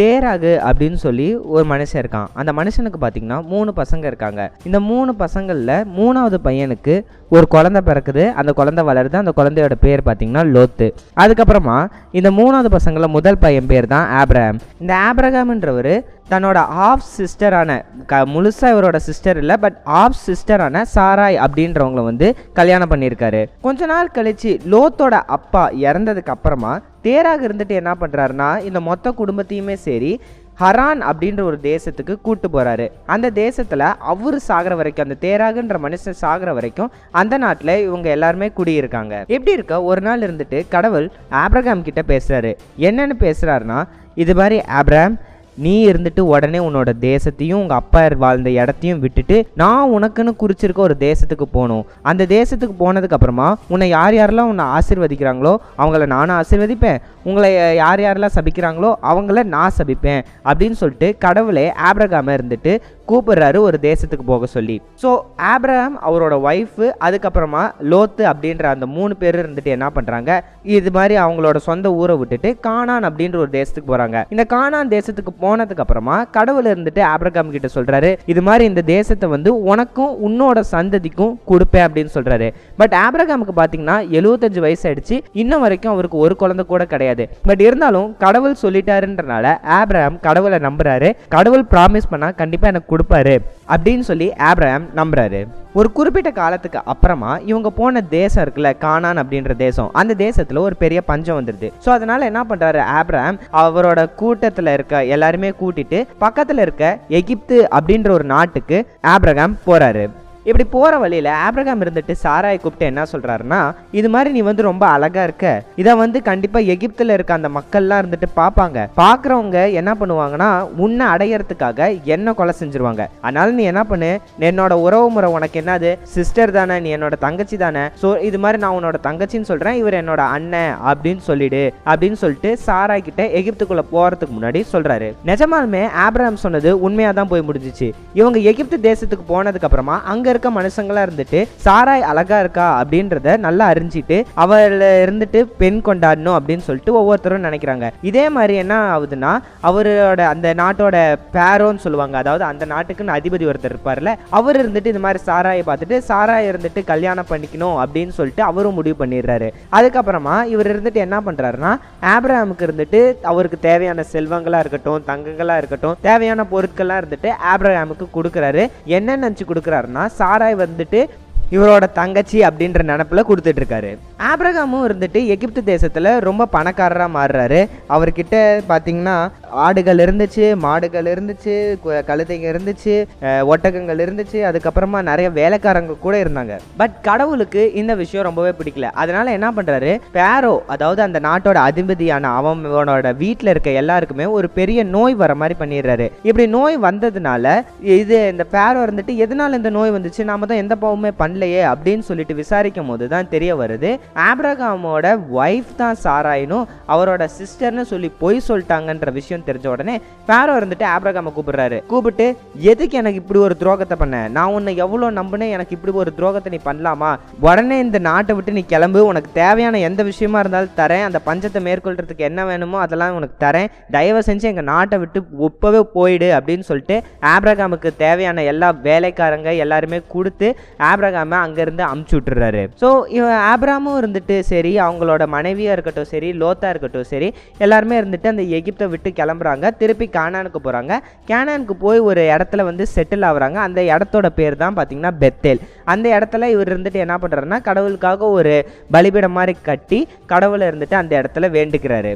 தேராகு அப்படின்னு சொல்லி ஒரு மனுஷன் இருக்கான். அந்த மனுஷனுக்கு பார்த்தீங்கன்னா மூணு பசங்க இருக்காங்க. இந்த மூணு பசங்களில் மூணாவது பையனுக்கு ஒரு குழந்தை பிறக்குது. அந்த குழந்தை வளருது. அந்த குழந்தையோட பேர் பார்த்தீங்கன்னா லோத்து. அதுக்கப்புறமா இந்த மூணாவது பசங்களில் முதல் பையன் பேர் தான் ஆப்ரஹாம். இந்த ஆப்ரஹாம்ன்றவர் தன்னோட ஆஃப் சிஸ்டரான க முழுசாக இவரோட சிஸ்டர் இல்லை பட் ஆஃப் சிஸ்டரான சாராய் அப்படின்றவங்களை வந்து கல்யாணம் பண்ணியிருக்காரு. கொஞ்ச நாள் கழிச்சு லோத்தோட அப்பா இறந்ததுக்கு அப்புறமா தேராக இருந்துட்டு என்ன பண்ணுறாருன்னா இந்த மொத்த குடும்பத்தையுமே சரி ஹரான் அப்படின்ற ஒரு தேசத்துக்கு கூட்டு போகிறாரு அந்த தேசத்தில் அவர் சாகிற வரைக்கும் அந்த தேராகுன்ற மனுஷன் சாகிற வரைக்கும் அந்த நாட்டில் இவங்க எல்லாருமே குடியிருக்காங்க. எப்படி இருக்க? ஒரு நாள் இருந்துட்டு கடவுள் ஆப்ரகாம் கிட்ட பேசுறாரு. என்னன்னு பேசுகிறாருன்னா இது மாதிரி ஆப்ரஹாம் நீ இருந்துட்டு உடனே உன்னோட தேசத்தையும் உங்கள் அப்பா வாழ்ந்த இடத்தையும் விட்டுட்டு நான் உனக்குன்னு குறிச்சிருக்க ஒரு தேசத்துக்கு போகணும். அந்த தேசத்துக்கு போனதுக்கு அப்புறமா உன்னை யார் யாரெல்லாம் உன்னை ஆசிர்வதிக்கிறாங்களோ அவங்கள நானும் ஆசிர்வதிப்பேன். உங்களை யார் யாரெல்லாம் சபிக்கிறாங்களோ அவங்கள நான் சபிப்பேன் அப்படின்னு சொல்லிட்டு கடவுளே ஆப்ரகாம இருந்துட்டு கூப்பிடுறாரு ஒரு தேசத்துக்கு போக சொல்லி. ஸோ ஆப்ரஹாம் அவரோட ஒய்ஃபு அதுக்கப்புறமா லோத்து அப்படின்ற அந்த மூணு பேர் இருந்துட்டு என்ன பண்ணுறாங்க இது மாதிரி அவங்களோட சொந்த ஊரை விட்டுட்டு கானான் அப்படின்ற ஒரு தேசத்துக்கு போகிறாங்க இந்த கானான் தேசத்துக்கு போனதுக்கு அப்புறமா கடவுள் இருந்துட்டு ஆப்ரகாம் கிட்ட சொல்கிறாரு இது மாதிரி இந்த தேசத்தை வந்து உனக்கும் உன்னோட சந்ததிக்கும் கொடுப்பேன் அப்படின்னு சொல்கிறாரு பட் ஆப்ரகாமுக்கு பார்த்தீங்கன்னா எழுபத்தஞ்சு வயசு ஆயிடுச்சு. இன்னும் வரைக்கும் அவருக்கு ஒரு குழந்தை கூட கிடையாது. பட் இருந்தாலும் கடவுள் சொல்லிட்டாருன்றனால ஆப்ரஹாம் கடவுளை நம்புறாரு. கடவுள் ப்ராமிஸ் பண்ணால் கண்டிப்பாக எனக்கு கொடுப்பாரு அப்படின்னு சொல்லி ஆப்ரஹாம் நம்புறாரு. ஒரு குறிப்பிட்ட காலத்துக்கு அப்புறமா இவங்க போன தேசம் இருக்குல்ல கானான் அப்படின்ற தேசம். அந்த தேசத்துல ஒரு பெரிய பஞ்சம் வந்துடுது ஸோ அதனால என்ன பண்றாரு ஆப்ரஹாம்? அவரோட கூட்டத்துல இருக்க எல்லாருமே கூட்டிட்டு பக்கத்துல இருக்க எகிப்து அப்படின்ற ஒரு நாட்டுக்கு ஆப்ரஹாம் போறாரு. இப்படி போற வழியில ஆப்ரகாம் இருந்துட்டு சாராயை கூப்பிட்டு என்ன சொல்றாருன்னா இது மாதிரி நீ வந்து ரொம்ப அழகா இருக்க. இதை வந்து கண்டிப்பா எகிப்துல இருக்க அந்த மக்கள்லாம் இருந்துட்டு பார்ப்பாங்க. பார்க்கறவங்க என்ன பண்ணுவாங்கன்னா உன்னை அடையறதுக்காக என்ன கொலை செஞ்சிருவாங்க. அதனால நீ என்ன பண்ணு என்னோட உறவு முறை உனக்கு என்னது? சிஸ்டர் தானே நீ என்னோட தங்கச்சி தானே. ஸோ இது மாதிரி நான் உன்னோட தங்கச்சின்னு சொல்றேன் இவர் என்னோட அண்ணன் அப்படின்னு சொல்லிடு அப்படின்னு சொல்லிட்டு சாராய் கிட்ட எகிப்துக்குள்ளே போறதுக்கு முன்னாடி சொல்றாரு. நிஜமாலுமே ஆப்ரஹாம் சொன்னது உண்மையாக தான் போய் முடிஞ்சிச்சு. இவங்க எகிப்து தேசத்துக்கு போனதுக்கப்புறமா அங்கே அங்க இருக்க மனுஷங்களா இருந்துட்டு சாராய் அழகா இருக்கா? அப்படின்றத நல்லா அறிஞ்சிட்டு அவள் இருந்துட்டு பெண் கொண்டாடணும் அப்படின்னு சொல்லிட்டு ஒவ்வொருத்தரும் நினைக்கிறாங்க. இதே மாதிரி என்ன ஆகுதுன்னா அவரோட அந்த நாட்டோட பேரோன்னு சொல்லுவாங்க. அதாவது அந்த நாட்டுக்குன்னு அதிபதி ஒருத்தர் இருப்பார்ல அவர் இருந்துட்டு இது மாதிரி சாராயை பார்த்துட்டு சாராய் இருந்துட்டு கல்யாணம் பண்ணிக்கணும் அப்படின்னு சொல்லிட்டு அவரும் முடிவு பண்ணிடுறாரு. அதுக்கப்புறமா இவர் இருந்துட்டு என்ன பண்றாருன்னா ஆப்ரஹாமுக்கு இருந்துட்டு அவருக்கு தேவையான செல்வங்களா இருக்கட்டும் தங்கங்களா இருக்கட்டும் தேவையான பொருட்கள்லாம் இருந்துட்டு ஆப்ரஹாமுக்கு கொடுக்குறாரு. என்ன நினச்சி கொடுக்குறாருன்னா சாராய் வந்துட்டு இவரோட தங்கச்சி அப்படின்ற நினப்பில் கொடுத்துட்டு இருக்காரு ஆப்ரகாமும் இருந்துட்டு எகிப்து தேசத்தில் ரொம்ப பணக்காரராக மாறுறாரு. அவர்கிட்ட பார்த்தீங்கன்னா ஆடுகள் இருந்துச்சு மாடுகள் இருந்துச்சு கழுதைங்க இருந்துச்சு ஒட்டகங்கள் இருந்துச்சு அதுக்கப்புறமா நிறைய வேலைக்காரங்க கூட இருந்தாங்க. பட் கடவுளுக்கு இந்த விஷயம் ரொம்பவே பிடிக்கல. அதனால என்ன பண்ணுறாரு பேரோ அதாவது அந்த நாட்டோட அதிபதியான அவனோட வீட்டில் இருக்க எல்லாருக்குமே ஒரு பெரிய நோய் வர மாதிரி பண்ணிடுறாரு. இப்படி நோய் வந்ததுனால இது இந்த பேரோ இருந்துட்டு எதனால இந்த நோய் வந்துச்சு? நாம தான் எந்த பாவமே பண்ணலையே அப்படின்னு சொல்லிட்டு விசாரிக்கும் போது தான் தெரிய வருது. ஆப்ரகாமோட ஒய்ஃப் தான் சாராயினும் அவரோட சிஸ்டர்னு சொல்லி பொய் சொல்லிட்டாங்கன்ற விஷயம் தெரிஞ்ச உடனே பேரோ இருந்துட்டு ஆப்ரகாம கூப்பிடுறாரு. கூப்பிட்டு எதுக்கு எனக்கு இப்படி ஒரு துரோகத்தை பண்ண? நான் உன்னை எவ்வளோ நம்புனே எனக்கு இப்படி ஒரு துரோகத்தை நீ பண்ணலாமா? உடனே இந்த நாட்டை விட்டு நீ கிளம்பு உனக்கு தேவையான எந்த விஷயமா இருந்தாலும் தரேன். அந்த பஞ்சத்தை மேற்கொள்றதுக்கு என்ன வேணுமோ அதெல்லாம் உனக்கு தரேன். தயவு செஞ்சு எங்கள் நாட்டை விட்டு இப்போவே போயிடு அப்படின்னு சொல்லிட்டு ஆப்ரகாமுக்கு தேவையான எல்லா வேலைக்காரங்க எல்லாருமே கொடுத்து ஆப்ரகாம அங்கேருந்து அமுச்சு விட்டுறாரு. ஸோ இவன் ஆப்ராமும் இருந்துட்டு சரி அவங்களோட மனைவியாக இருக்கட்டும் சரி லோத்தா இருக்கட்டும் சரி எல்லாருமே இருந்துட்டு அந்த எகிப்தை விட்டு கிளம்புறாங்க. திருப்பி கானானுக்கு போகிறாங்க கேனானுக்கு போய் ஒரு இடத்துல வந்து செட்டில் ஆகுறாங்க. அந்த இடத்தோட பேர் தான் பார்த்தீங்கன்னா பெத்தேல். அந்த இடத்துல இவர் இருந்துட்டு என்ன பண்ணுறாருன்னா கடவுளுக்காக ஒரு பலிபீடம் மாதிரி கட்டி கடவுளை இருந்துட்டு அந்த இடத்துல வேண்டுக்கிறாரு